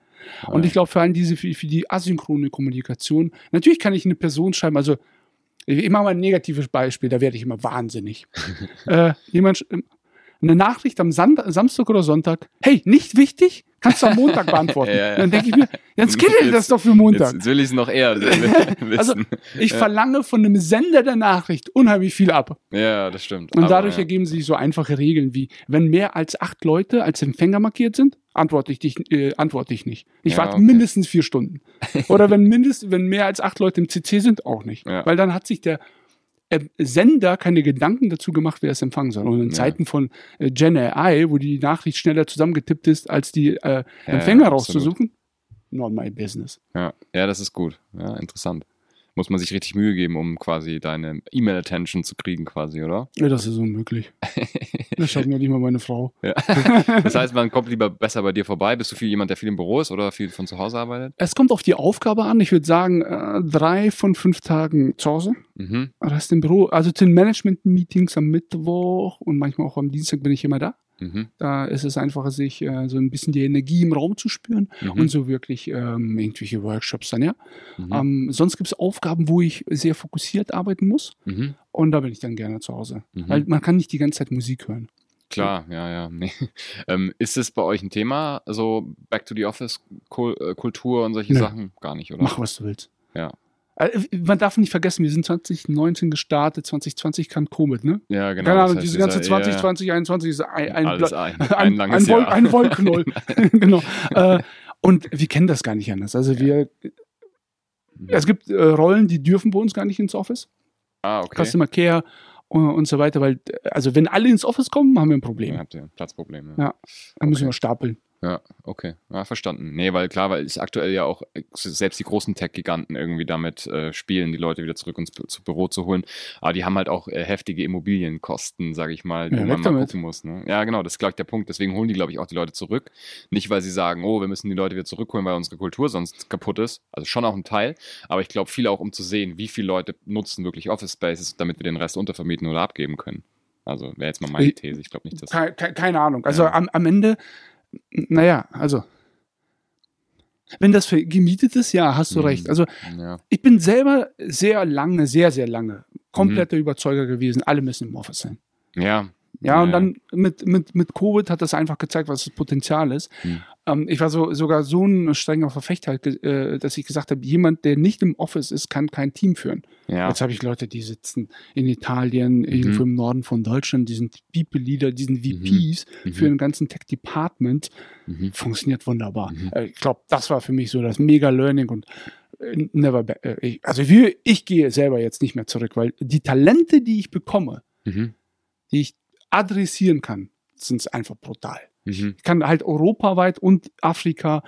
Und ich glaube, vor allem diese, für, für, die asynchrone Kommunikation, natürlich kann ich eine Person schreiben, also ich mache mal ein negatives Beispiel, da werde ich immer wahnsinnig. [LAUGHS] äh, jemand, eine Nachricht am Sand Samstag oder Sonntag, hey, nicht wichtig, kannst du am Montag [LAUGHS] beantworten. ja, ja. Dann denke ich mir, jetzt gilt das doch für Montag. Jetzt will ich es noch eher [LAUGHS] wissen. also ich ja. verlange von einem Sender der Nachricht unheimlich viel ab. Ja, das stimmt. Und Aber, dadurch ergeben sich so einfache Regeln wie, wenn mehr als acht Leute als Empfänger markiert sind, antworte ich dich, äh, antworte ich nicht. Ich warte okay. mindestens vier Stunden. Oder wenn mindestens, wenn mehr als acht Leute im CC sind, auch nicht. Weil dann hat sich der Sender keine Gedanken dazu gemacht, wer es empfangen soll. Und in ja. Zeiten von äh, Gen AI, wo die Nachricht schneller zusammengetippt ist, als die äh, Empfänger ja, rauszusuchen, not my business. Ja, ja, das ist gut. Ja, interessant muss man sich richtig Mühe geben, um quasi deine E-Mail-Attention zu kriegen, quasi, oder? Ja, das ist unmöglich. [LAUGHS] das schaut mir nicht mal meine Frau. Ja. [LAUGHS] Das heißt, man kommt lieber besser bei dir vorbei. Bist du viel jemand, der viel im Büro ist oder viel von zu Hause arbeitet? Es kommt auf die Aufgabe an. Ich würde sagen, äh, drei von fünf Tagen zu Hause. Mhm. Rest im Büro. Also zu den Management-Meetings am Mittwoch und manchmal auch am Dienstag bin ich immer da. Mhm. Da ist es einfacher, sich äh, so ein bisschen die Energie im Raum zu spüren mhm. und so wirklich ähm, irgendwelche Workshops dann, ja. Mhm. Ähm, sonst gibt es Aufgaben, wo ich sehr fokussiert arbeiten muss mhm. und da bin ich dann gerne zu Hause. Mhm. Weil man kann nicht die ganze Zeit Musik hören. Klar, ja, ja. [LAUGHS] Nee. Ähm, ist es bei euch ein Thema, so Back to the Office Kultur und solche nee. Sachen? Gar nicht, oder? Mach, was du willst. Ja. Äh, Man darf nicht vergessen, wir sind 2019 gestartet, 2020 kam Covid, ne? Ja, genau. Keine das Ahnung, heißt, diese ganze dieser- ja, 2020, 21 ist ein, ein, Alles ein, ein, ein langes ein, Jahr. ein Wollknoll. [LAUGHS] [LAUGHS] genau. Äh, und wir kennen das gar nicht anders. Also wir, Mhm. es gibt äh, Rollen, die dürfen bei uns gar nicht ins Office. Ah, okay. Customer Care und, so weiter, weil, also wenn alle ins Office kommen, haben wir ein Problem. Dann habt ihr Platzprobleme. Ja. Dann müssen Okay. wir stapeln. Ja, okay. Ja, verstanden. Nee, weil klar, weil es aktuell ja auch äh, selbst die großen Tech-Giganten irgendwie damit äh, spielen, die Leute wieder zurück ins zu Büro zu holen. Aber die haben halt auch äh, heftige Immobilienkosten, sage ich mal, Ja, wo weg man mal damit. gucken muss. Ne? Ja, genau, das ist, glaube ich, der Punkt. Deswegen holen die, glaube ich, auch die Leute zurück. Nicht, weil sie sagen, oh, wir müssen die Leute wieder zurückholen, weil unsere Kultur sonst kaputt ist. Also schon auch ein Teil. Aber ich glaube, viele auch, um zu sehen, wie viele Leute nutzen wirklich Office Spaces, damit wir den Rest untervermieten oder abgeben können. Also wäre jetzt mal meine Ich- These. Ich glaube nicht, dass. Ke ke keine Ahnung. Also Ja. am, am Ende, naja, also. Wenn das für gemietet ist, ja, hast du Mhm. recht. Also Ja. ich bin selber sehr lange, sehr, sehr lange Mhm. kompletter Überzeuger gewesen, alle müssen im Office sein. Ja. Ja, und Ja. dann mit, mit, mit Covid hat das einfach gezeigt, was das Potenzial ist. Hm. Ähm, ich war so, sogar so ein strenger Verfechter, äh, dass ich gesagt habe, jemand, der nicht im Office ist, kann kein Team führen. Ja. Jetzt habe ich Leute, die sitzen in Italien, Mhm. irgendwo im Norden von Deutschland, die sind People-Leader, die sind VPs Mhm. für den ganzen Tech-Department. Mhm. Funktioniert wunderbar. Mhm. Äh, ich glaube, das war für mich so das Mega-Learning und äh, never ba- äh, ich, also wir, ich gehe selber jetzt nicht mehr zurück, weil die Talente, die ich bekomme, Mhm. die ich adressieren kann, sind einfach brutal. Mhm. Ich kann halt europaweit und Afrika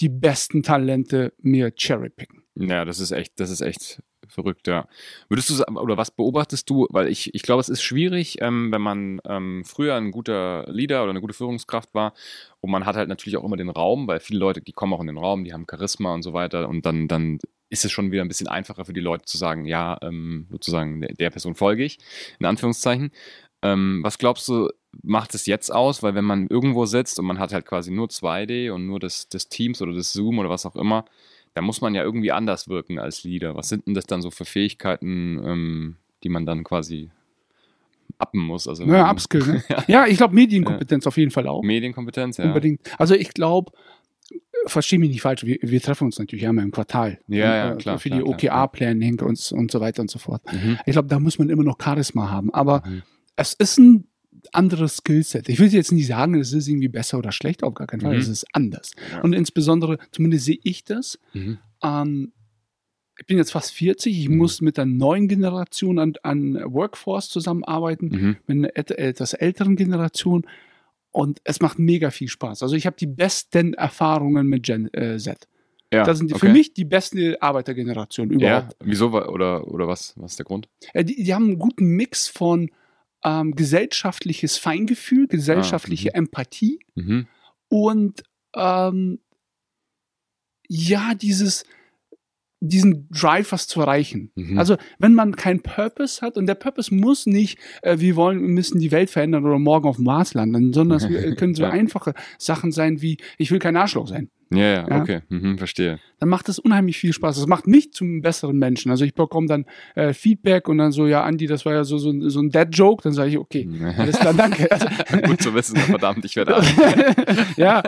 die besten Talente mir cherrypicken. Ja, das ist echt, das ist echt verrückt, ja. Würdest du sagen, oder was beobachtest du? Weil ich, ich glaube, es ist schwierig, ähm, wenn man ähm, früher ein guter Leader oder eine gute Führungskraft war und man hat halt natürlich auch immer den Raum, weil viele Leute, die kommen auch in den Raum, die haben Charisma und so weiter und dann, dann ist es schon wieder ein bisschen einfacher für die Leute zu sagen, ja, ähm, sozusagen der, der Person folge ich, in Anführungszeichen. Ähm, was glaubst du, macht es jetzt aus? Weil wenn man irgendwo sitzt und man hat halt quasi nur 2D und nur das, das Teams oder das Zoom oder was auch immer, da muss man ja irgendwie anders wirken als Leader. Was sind denn das dann so für Fähigkeiten, ähm, die man dann quasi appen muss? Also Ja, Upskill. Ne? [LAUGHS] ja, ich glaube Medienkompetenz auf jeden Fall auch. Medienkompetenz, ja. Unbedingt. Also ich glaube, verstehe mich nicht falsch, wir, wir treffen uns natürlich einmal im Quartal. Ja, ja, Äh, klar, Für die OKR-Planning und, und so weiter und so fort. Mhm. Ich glaube, da muss man immer noch Charisma haben. Aber Mhm. es ist ein anderes Skillset. Ich will jetzt nicht sagen, es ist irgendwie besser oder schlechter, auf gar keinen Fall. Mhm. Es ist anders. Ja. Und insbesondere, zumindest sehe ich das, Mhm. ähm, ich bin jetzt fast 40, ich Mhm. muss mit der neuen Generation an, an Workforce zusammenarbeiten, Mhm. mit einer et- etwas älteren Generation und es macht mega viel Spaß. Also ich habe die besten Erfahrungen mit Gen äh, Z. Ja, Das sind die, okay. für mich die beste Arbeitergeneration Ja, überhaupt. wieso wa- oder, oder was? Was ist der Grund? Äh, die, die haben einen guten Mix von ähm, gesellschaftliches Feingefühl, gesellschaftliche mhm. Empathie Mhm. und ähm, ja, dieses diesen Drive, was zu erreichen. Mhm. Also, wenn man keinen Purpose hat, und der Purpose muss nicht, äh, wir wollen, wir müssen die Welt verändern oder morgen auf dem Mars landen, sondern es äh, können so [LAUGHS] einfache Sachen sein wie, ich will kein Arschloch sein. Ja, ja, Ja. okay. Mhm, verstehe. Dann macht es unheimlich viel Spaß. Das macht mich zum besseren Menschen. Also ich bekomme dann äh, Feedback und dann so, ja, Andi, das war ja so, so, ein- so ein Dead-Joke. Dann sage ich, okay, alles klar, danke. [LAUGHS] Also, Gut zu wissen, verdammt, ich werde [LAUGHS] ja,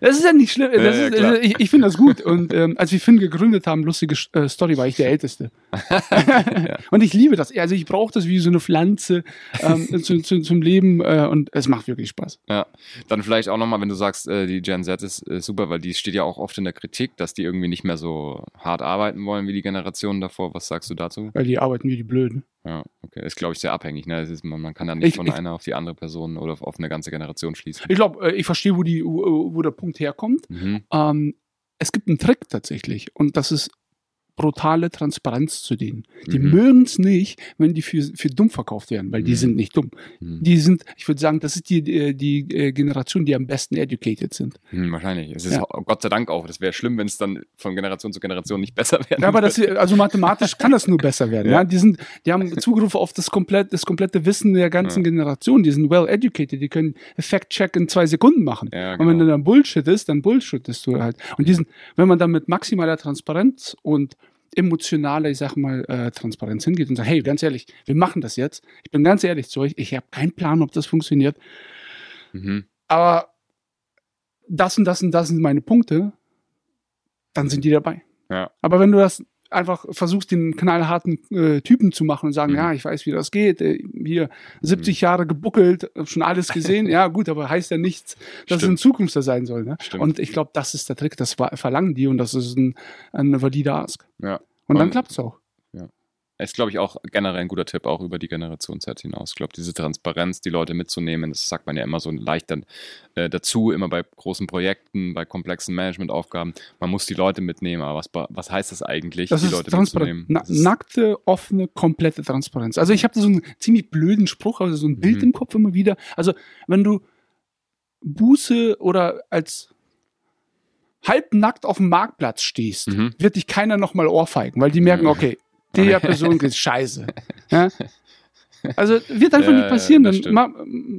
das ist ja nicht schlimm. Ja, ja, ist, klar. ich ich finde das gut. Und ähm, als wir Finn gegründet haben, lustige äh, Story, war ich der Älteste. [LAUGHS] Und ich liebe das. Also ich brauche das wie so eine Pflanze ähm, zu, zu, zum Leben äh, und es macht wirklich Spaß. Ja, dann vielleicht auch nochmal, wenn du sagst, äh, die Gen Z ist äh, super, weil die steht ja auch oft in der Kritik, dass die irgendwie nicht mehr so hart arbeiten wollen wie die Generationen davor. Was sagst du dazu? Weil die arbeiten wie die Blöden. Ja, okay. Ist, glaube ich, sehr abhängig. Ne? Ist, man, man kann da nicht Ich- von ich- einer auf die andere Person oder auf, auf eine ganze Generation schließen. Ich glaube, äh, ich verstehe, wo, die, wo, wo der Punkt herkommt. Mhm. Ähm, es gibt einen Trick tatsächlich und das ist brutale Transparenz zu denen. Die Mhm. mögen es nicht, wenn die für, für dumm verkauft werden, weil die Mhm. sind nicht dumm. Mhm. Die sind, ich würde sagen, das ist die, die, die äh, Generation, die am besten educated sind. Hm, wahrscheinlich. Es ist Ja. Gott sei Dank auch. Das wäre schlimm, wenn es dann von Generation zu Generation nicht besser werden Ja, aber das, also mathematisch kann das nur besser werden. [LAUGHS] Ja. Ja. Die, sind, die haben Zugriff auf das, komplett, das komplette Wissen der ganzen Ja. Generation. Die sind well educated. Die können Fact-Check in zwei Sekunden machen. Ja, Und wenn genau. du dann Bullshit ist, dann bullshittest du halt. Und diesen, wenn man dann mit maximaler Transparenz und emotionaler, ich sag mal, äh, Transparenz hingeht und sagt, hey, ganz ehrlich, wir machen das jetzt. Ich bin ganz ehrlich zu euch, ich habe keinen Plan, ob das funktioniert, Mhm. aber das und das und das sind meine Punkte, dann sind die dabei. Ja. Aber wenn du das einfach versuchst, den knallharten äh, Typen zu machen und sagen, Mhm. ja, ich weiß, wie das geht. Äh, hier 70 Jahre gebuckelt, hab schon alles [LAUGHS] gesehen. ja, gut, aber heißt ja nichts, dass es Stimmt. in Zukunft so sein soll. Ne? Stimmt. Und ich glaube, das ist der Trick, das verlangen die und das ist ein, ein valider Ask. Ja. Und dann Und- klappt's auch. Ist, glaube ich, auch generell ein guter Tipp, auch über die Generationszeit hinaus. Ich glaube, diese Transparenz, die Leute mitzunehmen, das sagt man ja immer so leicht dann äh, dazu, immer bei großen Projekten, bei komplexen Managementaufgaben. Man muss die Leute mitnehmen, aber was, was heißt das eigentlich, Das die Leute transparent. Na, Das ist- nackte, offene, komplette Transparenz. Also ich habe so einen ziemlich blöden Spruch, also so ein Bild Mhm. im Kopf immer wieder. Also wenn du Buße oder als halbnackt auf dem Marktplatz stehst, Mhm. wird dich keiner nochmal ohrfeigen, weil die merken, Mhm. okay, der Person geht [LAUGHS] scheiße. Ja? Also wird einfach Ja, nicht passieren. ja, Dann ma,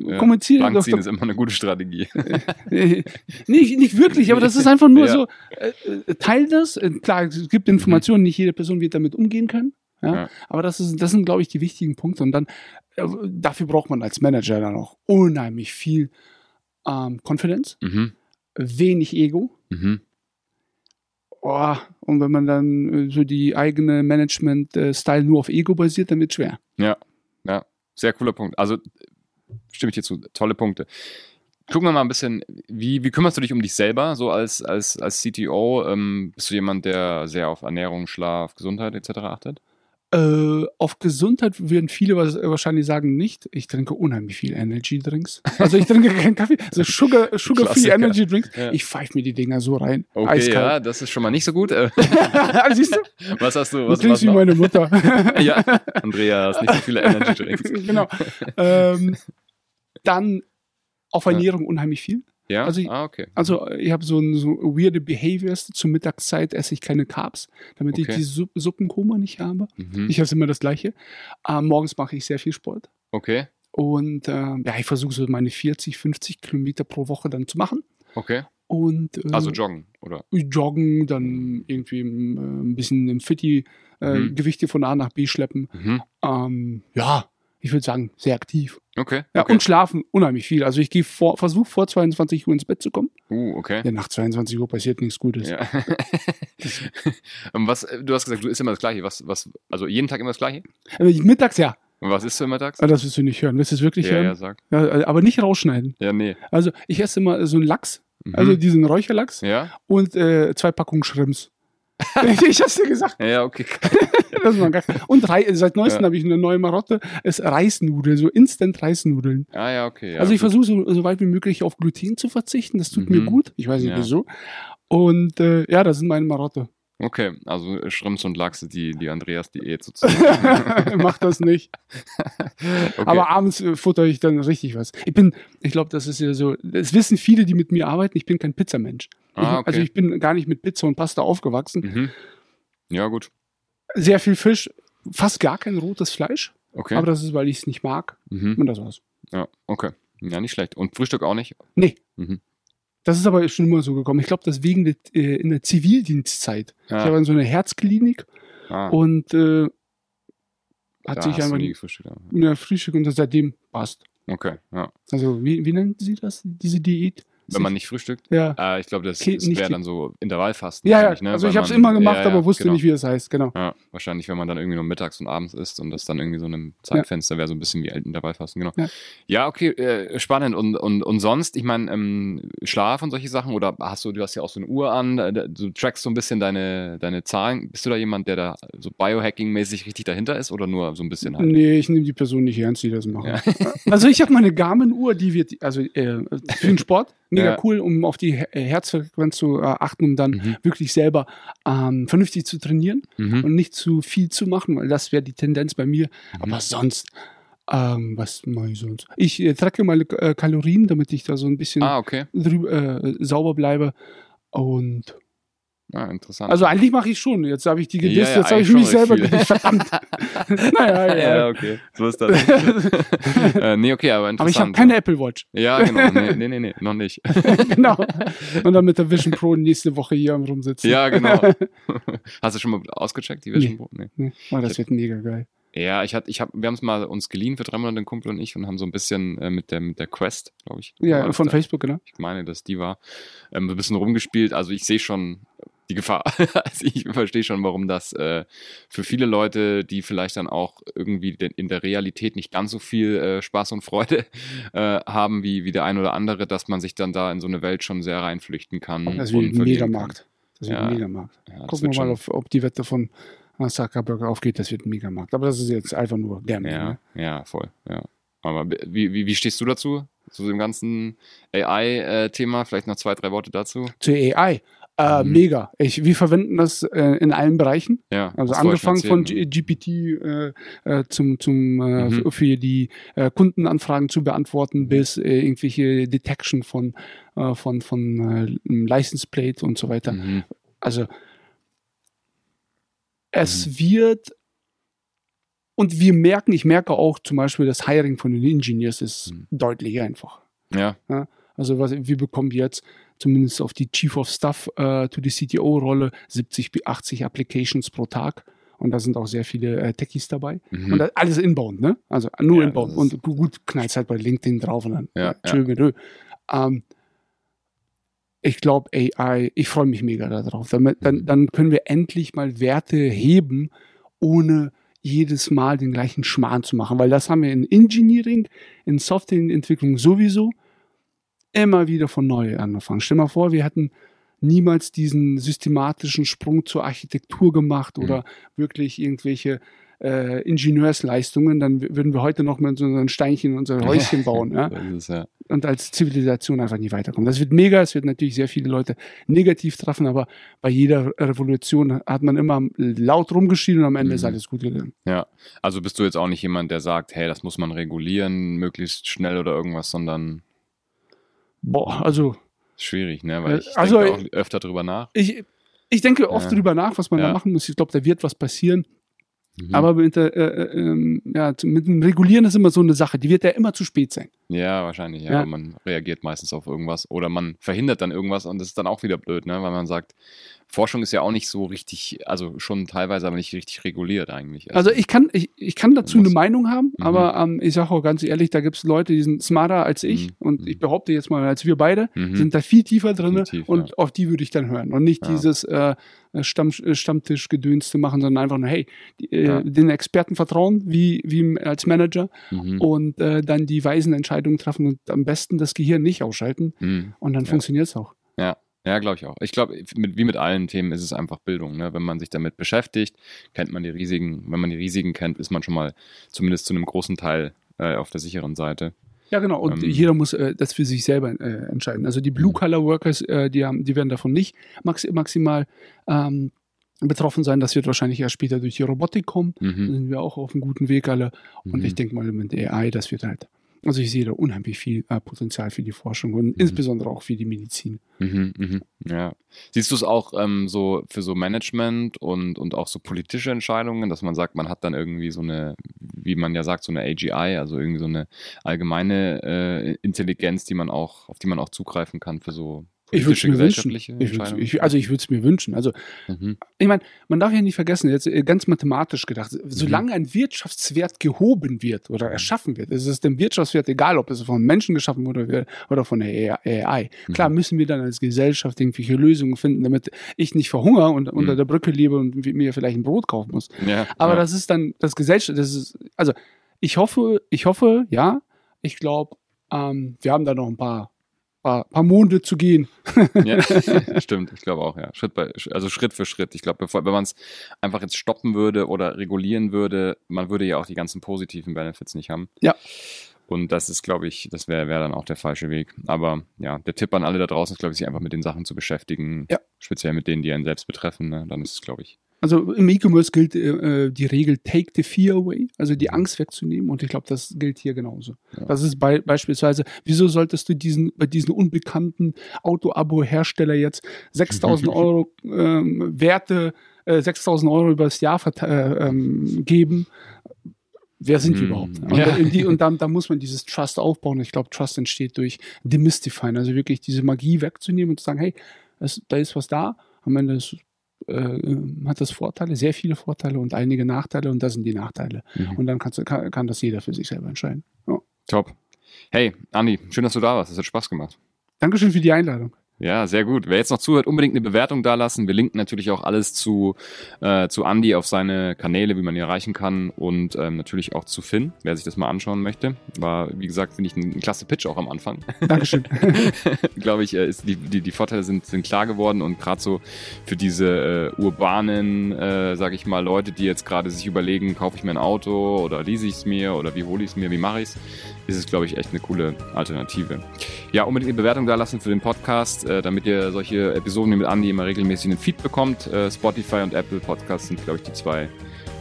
Ja. kommuniziere doch. ist immer eine gute Strategie. [LAUGHS] nicht, nicht wirklich, aber das ist einfach nur so, äh, äh, teil das. Äh, klar, es gibt Informationen, nicht jede Person wird damit umgehen können. Ja? Ja. Aber das, ist, das sind, glaube ich, die wichtigen Punkte. Und dann, äh, dafür braucht man als Manager dann auch unheimlich viel ähm, Confidence, Mhm. wenig Ego. Mhm. Oh, und wenn man dann äh, so die eigene Management-Style nur auf Ego basiert, dann wird schwer. Ja, ja, sehr cooler Punkt. Also stimme ich dir zu, tolle Punkte. Gucken wir mal ein bisschen, wie, wie kümmerst du dich um dich selber, so als, als, als CTO? Ähm, bist du jemand, der sehr auf Ernährung, Schlaf, Gesundheit etc. achtet? Äh, auf Gesundheit würden viele was- wahrscheinlich sagen nicht. Ich trinke unheimlich viel Energy Drinks. Also ich trinke keinen Kaffee, also Sugar, [LAUGHS] Sugar Free. Energy Drinks. Ja. Ich pfeife mir die Dinger so rein. Okay, ja, Eiskalt. das ist schon mal nicht so gut. [LAUGHS] Äh, Siehst du? was hast du? Du Was, klingst was wie meine Mutter. [LAUGHS] ja, Andrea, hast nicht so viele Energy Drinks. genau. Ähm, dann auf Ernährung unheimlich viel. Ja, Also ich- ah, okay. Also ich habe so, ein, so weirde Behaviors. Zur Mittagszeit esse ich keine Carbs, damit ich Okay. die Supp Suppenkoma nicht habe. Mhm. Ich esse immer das Gleiche. Ähm, morgens mache ich sehr viel Sport. Okay, Und ähm, ja, ich versuche so meine 40, 50 Kilometer pro Woche dann zu machen. okay. Und äh, Also joggen, oder? joggen, dann irgendwie äh, ein bisschen im Fitti äh, Mhm. Gewichte von A nach B schleppen. Mhm. Ähm, ja, ich würde sagen, sehr aktiv. Okay. Ja, okay. und schlafen unheimlich viel. Also ich gehe vor, versuche vor 22 Uhr ins Bett zu kommen. Uh, okay. Ja, nach 22 Uhr passiert nichts Gutes. Ja. [LAUGHS] Was, äh, du hast gesagt, du isst immer das Gleiche. Was, was, also jeden Tag immer das Gleiche? Ich- mittags ja. Und was isst du mittags? Aber das willst du nicht hören. Willst du es wirklich ja, ja, hören? sag. Ja, aber nicht rausschneiden. Ja, nee. Also ich esse immer so einen Lachs, Mhm. also diesen Räucherlachs ja? und äh, zwei Packungen Schrimps. [LAUGHS] ich hab's dir gesagt. Ja, okay. [LAUGHS] Das war geil. Und Rei seit neuestem Ja. habe ich eine neue Marotte, ist Reisnudeln, so Instant Reisnudeln. Ah, ja, okay. Ja, also ich versuche so, so weit wie möglich auf Gluten zu verzichten. Das tut mir Mhm. gut. Ich weiß nicht Ja. wieso. Und äh, ja, das sind meine Marotte. Okay, also Schrimps und Lachse, die, die Andreas-Diät sozusagen. [LAUGHS] Mach das nicht. [LAUGHS] Okay. Aber abends äh, futter ich dann richtig was. Ich bin, ich glaube, das ist ja so, das wissen viele, die mit mir arbeiten, ich bin kein Pizzamensch. Ah, okay. Also ich bin gar nicht mit Pizza und Pasta aufgewachsen. mhm. Ja, gut. Sehr viel Fisch, fast gar kein rotes Fleisch. Okay. Aber das ist, weil ich es nicht mag. mhm. Und das war's. Ja, okay. Ja, nicht schlecht. Und Frühstück auch nicht? Nee. Mhm. Das ist aber schon immer so gekommen. Ich glaube, das wegen der, äh, in der Zivildienstzeit. Ja. Ich habe in so eine Herzklinik Ah, und äh, hat da sich einfach nie gefrühstückt. ja. in der Frühstück und seitdem passt. Okay, ja. Also, wie, wie nennen Sie das, diese Diät? Wenn man nicht frühstückt? Ja. Äh, ich glaube, das, das wäre dann so Intervallfasten. Ja, ja, ne? also Weil ich habe es immer gemacht, ja, ja, aber wusste genau. nicht, wie es heißt, genau. Ja, wahrscheinlich, wenn man dann irgendwie nur mittags und abends isst und das dann irgendwie so in einem Zeitfenster wäre, so ein bisschen wie Intervallfasten, genau. Ja. Okay, äh, spannend. Und, und, und sonst, ich meine, ähm, Schlaf und solche Sachen, oder hast du, du hast ja auch so eine Uhr an, du trackst so ein bisschen deine, deine Zahlen. Bist du da jemand, der da so Biohacking-mäßig richtig dahinter ist oder nur so ein bisschen halt? Nee, ich nehme die Person nicht ernst, die das machen. Also ich habe meine Garmin-Uhr, die wird, also äh, für den [LAUGHS] Sport, mega Ja. cool, um auf die Her- Herzfrequenz zu äh, achten, um dann Mhm. wirklich selber ähm, vernünftig zu trainieren Mhm. und nicht zu viel zu machen, weil das wäre die Tendenz bei mir. Mhm. Aber sonst, ähm, was mache ich sonst? Ich äh, tracke meine äh, Kalorien, damit ich da so ein bisschen Ah, okay. drüber, äh, sauber bleibe. Und Ah, interessant. also eigentlich mache ich schon. Jetzt habe ich die Ja, gedisst, ja, jetzt habe ich mich selber gedisst. Verdammt. [LAUGHS] naja, ja. ja, okay. So ist das. [LAUGHS] äh, nee, okay, aber interessant. Aber ich habe keine Apple Watch. Ja, genau. Nee, nee, nee, nee noch nicht. [LAUGHS] genau. Und dann mit der Vision Pro nächste Woche hier am rumsitzen. Ja, genau. Hast du schon mal ausgecheckt, die Vision Nee. Pro? Nee. Nee, Oh, das wird mega geil. Ja, ich hatte, ich hab, wir haben es mal uns geliehen für drei Monate, ein Kumpel und ich, und haben so ein bisschen äh, mit der, mit der Quest, glaube ich. Ja, von da. Facebook, genau. Ich meine, dass die war, ähm, ein bisschen rumgespielt. Also ich sehe schon die Gefahr. [LAUGHS] also ich verstehe schon, warum das äh, für viele Leute, die vielleicht dann auch irgendwie in der Realität nicht ganz so viel äh, Spaß und Freude äh, haben wie, wie der ein oder andere, dass man sich dann da in so eine Welt schon sehr reinflüchten kann. Das wird ein Megamarkt. Das wird ja. ein Megamarkt. Ja, Gucken wir mal, ob, ob die Wette von Zuckerberg aufgeht, das wird ein Megamarkt. Aber das ist jetzt einfach nur Gambling. Ja, ne? ja voll. Ja. Aber wie, wie, wie stehst du dazu? Zu dem ganzen AI-Thema? Äh, Vielleicht noch zwei, drei Worte dazu? Zu AI. Äh, mhm. Mega. Ich, wir verwenden das äh, in allen Bereichen. Ja, also angefangen von G GPT äh, äh, zum, zum äh, mhm. für die äh, Kundenanfragen zu beantworten mhm. bis irgendwelche Detection von, von, von License Plate und so weiter. Mhm. Also es mhm. wird und wir merken, ich merke auch zum Beispiel, das Hiring von den Engineers ist mhm. deutlich einfacher. Ja. ja. Also was, wir bekommen jetzt zumindest auf die Chief of Staff äh, to die CTO-Rolle 70 bis 80 Applications pro Tag. Und da sind auch sehr viele äh, Techies dabei. Mhm. Und alles inbound, ne? Also nur ja, inbound. Und gut, knallt halt bei LinkedIn drauf und dann ja, tschö, ja. Ähm, ich glaube, AI, ich freue mich mega darauf. Damit, dann, mhm. dann können wir endlich mal Werte heben, ohne jedes Mal den gleichen Schmarrn zu machen. Weil das haben wir in Engineering, in Softwareentwicklung sowieso immer wieder von neu angefangen. Stell mal vor, wir hätten niemals diesen systematischen Sprung zur Architektur gemacht oder mhm. wirklich irgendwelche äh, Ingenieursleistungen, dann würden wir heute noch mit so einem Steinchen unser Häuschen [LAUGHS] bauen. ja? Ist, ja. Und als Zivilisation einfach nie weiterkommen. Das wird mega, es wird natürlich sehr viele Leute negativ treffen, aber bei jeder Revolution hat man immer laut rumgeschrien und am Ende mhm. ist alles gut gegangen. Ja, also bist du jetzt auch nicht jemand, der sagt, hey, das muss man regulieren, möglichst schnell oder irgendwas, sondern Boah, also. Schwierig, ne? Weil ich also, denke auch öfter drüber nach. Ich, ich denke oft ja. drüber nach, was man ja. da machen muss. Ich glaube, da wird was passieren. Mhm. Aber mit, äh, äh, ähm, ja, mit dem Regulieren ist immer so eine Sache. Die wird ja immer zu spät sein. Ja, wahrscheinlich. Ja. ja. Man reagiert meistens auf irgendwas oder man verhindert dann irgendwas und das ist dann auch wieder blöd, ne? weil man sagt, Forschung ist ja auch nicht so richtig, also schon teilweise aber nicht richtig reguliert eigentlich. Also, also ich kann, ich, ich kann dazu eine Meinung haben, mhm. aber ähm, ich sage auch ganz ehrlich, da gibt es Leute, die sind smarter als ich mhm. und ich behaupte jetzt mal, als wir beide, mhm. sind da viel tiefer drin und ja. auf die würde ich dann hören und nicht ja. dieses äh, Stamm, Stammtischgedöns zu machen, sondern einfach nur, hey, die, äh, ja. den Experten vertrauen, wie, wie als Manager mhm. und äh, dann die weisen Entscheidungen treffen und am besten das Gehirn nicht ausschalten mhm. und dann funktioniert es auch. Ja, glaube ich auch. Ich glaube, wie mit allen Themen ist es einfach Bildung. Ne? Wenn man sich damit beschäftigt, kennt man die Risiken. Wenn man die Risiken kennt, ist man schon mal zumindest zu einem großen Teil äh, auf der sicheren Seite. Ja, genau. Und ähm, jeder muss äh, das für sich selber äh, entscheiden. Also die Blue-Color-Workers, äh, die, haben, die werden davon nicht max maximal ähm, betroffen sein. Das wird wahrscheinlich erst später durch die Robotik kommen. Mhm. Da sind wir auch auf einem guten Weg alle. Und mhm. ich denke mal, mit AI, das wird halt also ich sehe da unheimlich viel äh, Potenzial für die Forschung und mhm. insbesondere auch für die Medizin. Mhm, mh, ja. Siehst du es auch ähm, so für so Management und, und auch so politische Entscheidungen, dass man sagt, man hat dann irgendwie so eine, wie man ja sagt, so eine AGI, also irgendwie so eine allgemeine äh, Intelligenz, die man auch, auf die man auch zugreifen kann für so ich würde es mir wünschen. Ich ich, also ich würde es mir wünschen. Also mhm. ich meine, man darf ja nicht vergessen, jetzt äh, ganz mathematisch gedacht, solange mhm. ein Wirtschaftswert gehoben wird oder mhm. erschaffen wird, ist es dem Wirtschaftswert egal, ob es von Menschen geschaffen wurde oder von der AI. Mhm. Klar müssen wir dann als Gesellschaft irgendwelche Lösungen finden, damit ich nicht verhungere und mhm. unter der Brücke lebe und mir vielleicht ein Brot kaufen muss. Ja, Aber ja. das ist dann das Gesellschaft, das ist, also ich hoffe, ich hoffe, ja, ich glaube, ähm, wir haben da noch ein paar paar, paar Monde zu gehen. [LAUGHS] ja, [LAUGHS] stimmt, ich glaube auch, ja. Schritt bei, also Schritt für Schritt. Ich glaube, wenn man es einfach jetzt stoppen würde oder regulieren würde, man würde ja auch die ganzen positiven Benefits nicht haben. Ja. Und das ist, glaube ich, das wäre wär dann auch der falsche Weg. Aber ja, der Tipp an alle da draußen ist, glaube ich, sich einfach mit den Sachen zu beschäftigen. Ja. Speziell mit denen, die einen selbst betreffen. Ne? Dann ist es, glaube ich, also im E-Commerce gilt äh, die Regel Take the Fear away, also die Angst wegzunehmen. Und ich glaube, das gilt hier genauso. Ja. Das ist bei, beispielsweise, wieso solltest du diesen bei diesen unbekannten Auto-Abo-Hersteller jetzt 6000 [LAUGHS] Euro ähm, Werte, äh, 6000 Euro übers Jahr äh, ähm, geben? Wer sind die mm, überhaupt? Und, ja. die, und dann, dann muss man dieses Trust aufbauen. Ich glaube, Trust entsteht durch Demystifying, also wirklich diese Magie wegzunehmen und zu sagen, hey, es, da ist was da. Am Ende ist äh, hat das Vorteile, sehr viele Vorteile und einige Nachteile und das sind die Nachteile. Mhm. Und dann kannst, kann, kann das jeder für sich selber entscheiden. Ja. Top. Hey, Andi, schön, dass du da warst. Es hat Spaß gemacht. Dankeschön für die Einladung. Ja, sehr gut. Wer jetzt noch zuhört, unbedingt eine Bewertung dalassen. Wir linken natürlich auch alles zu, äh, zu Andy auf seine Kanäle, wie man ihn erreichen kann und ähm, natürlich auch zu Finn, wer sich das mal anschauen möchte. War, wie gesagt, finde ich ein, ein, klasse Pitch auch am Anfang. Dankeschön. [LAUGHS] Glaube ich, äh, ist die, die, die Vorteile sind, sind klar geworden und gerade so für diese äh, urbanen, äh, sage ich mal, Leute, die jetzt gerade sich überlegen, kaufe ich mir ein Auto oder lease ich es mir oder wie hole ich es mir, wie mache ich es, ist es, glaube ich, echt eine coole Alternative. Ja, unbedingt eine Bewertung da lassen für den Podcast, äh, damit ihr solche Episoden mit Andi immer regelmäßig einen Feed bekommt. Äh, Spotify und Apple Podcasts sind, glaube ich, die zwei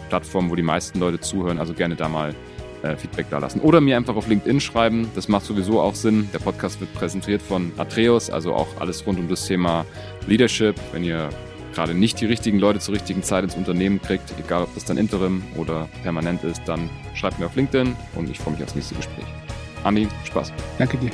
Plattformen, wo die meisten Leute zuhören. Also gerne da mal äh, Feedback da lassen. Oder mir einfach auf LinkedIn schreiben. Das macht sowieso auch Sinn. Der Podcast wird präsentiert von Atreus, also auch alles rund um das Thema Leadership. Wenn ihr gerade nicht die richtigen Leute zur richtigen Zeit ins Unternehmen kriegt, egal ob das dann Interim oder permanent ist, dann schreibt mir auf LinkedIn und ich freue mich aufs nächste Gespräch. Andi, Spaß. Danke dir.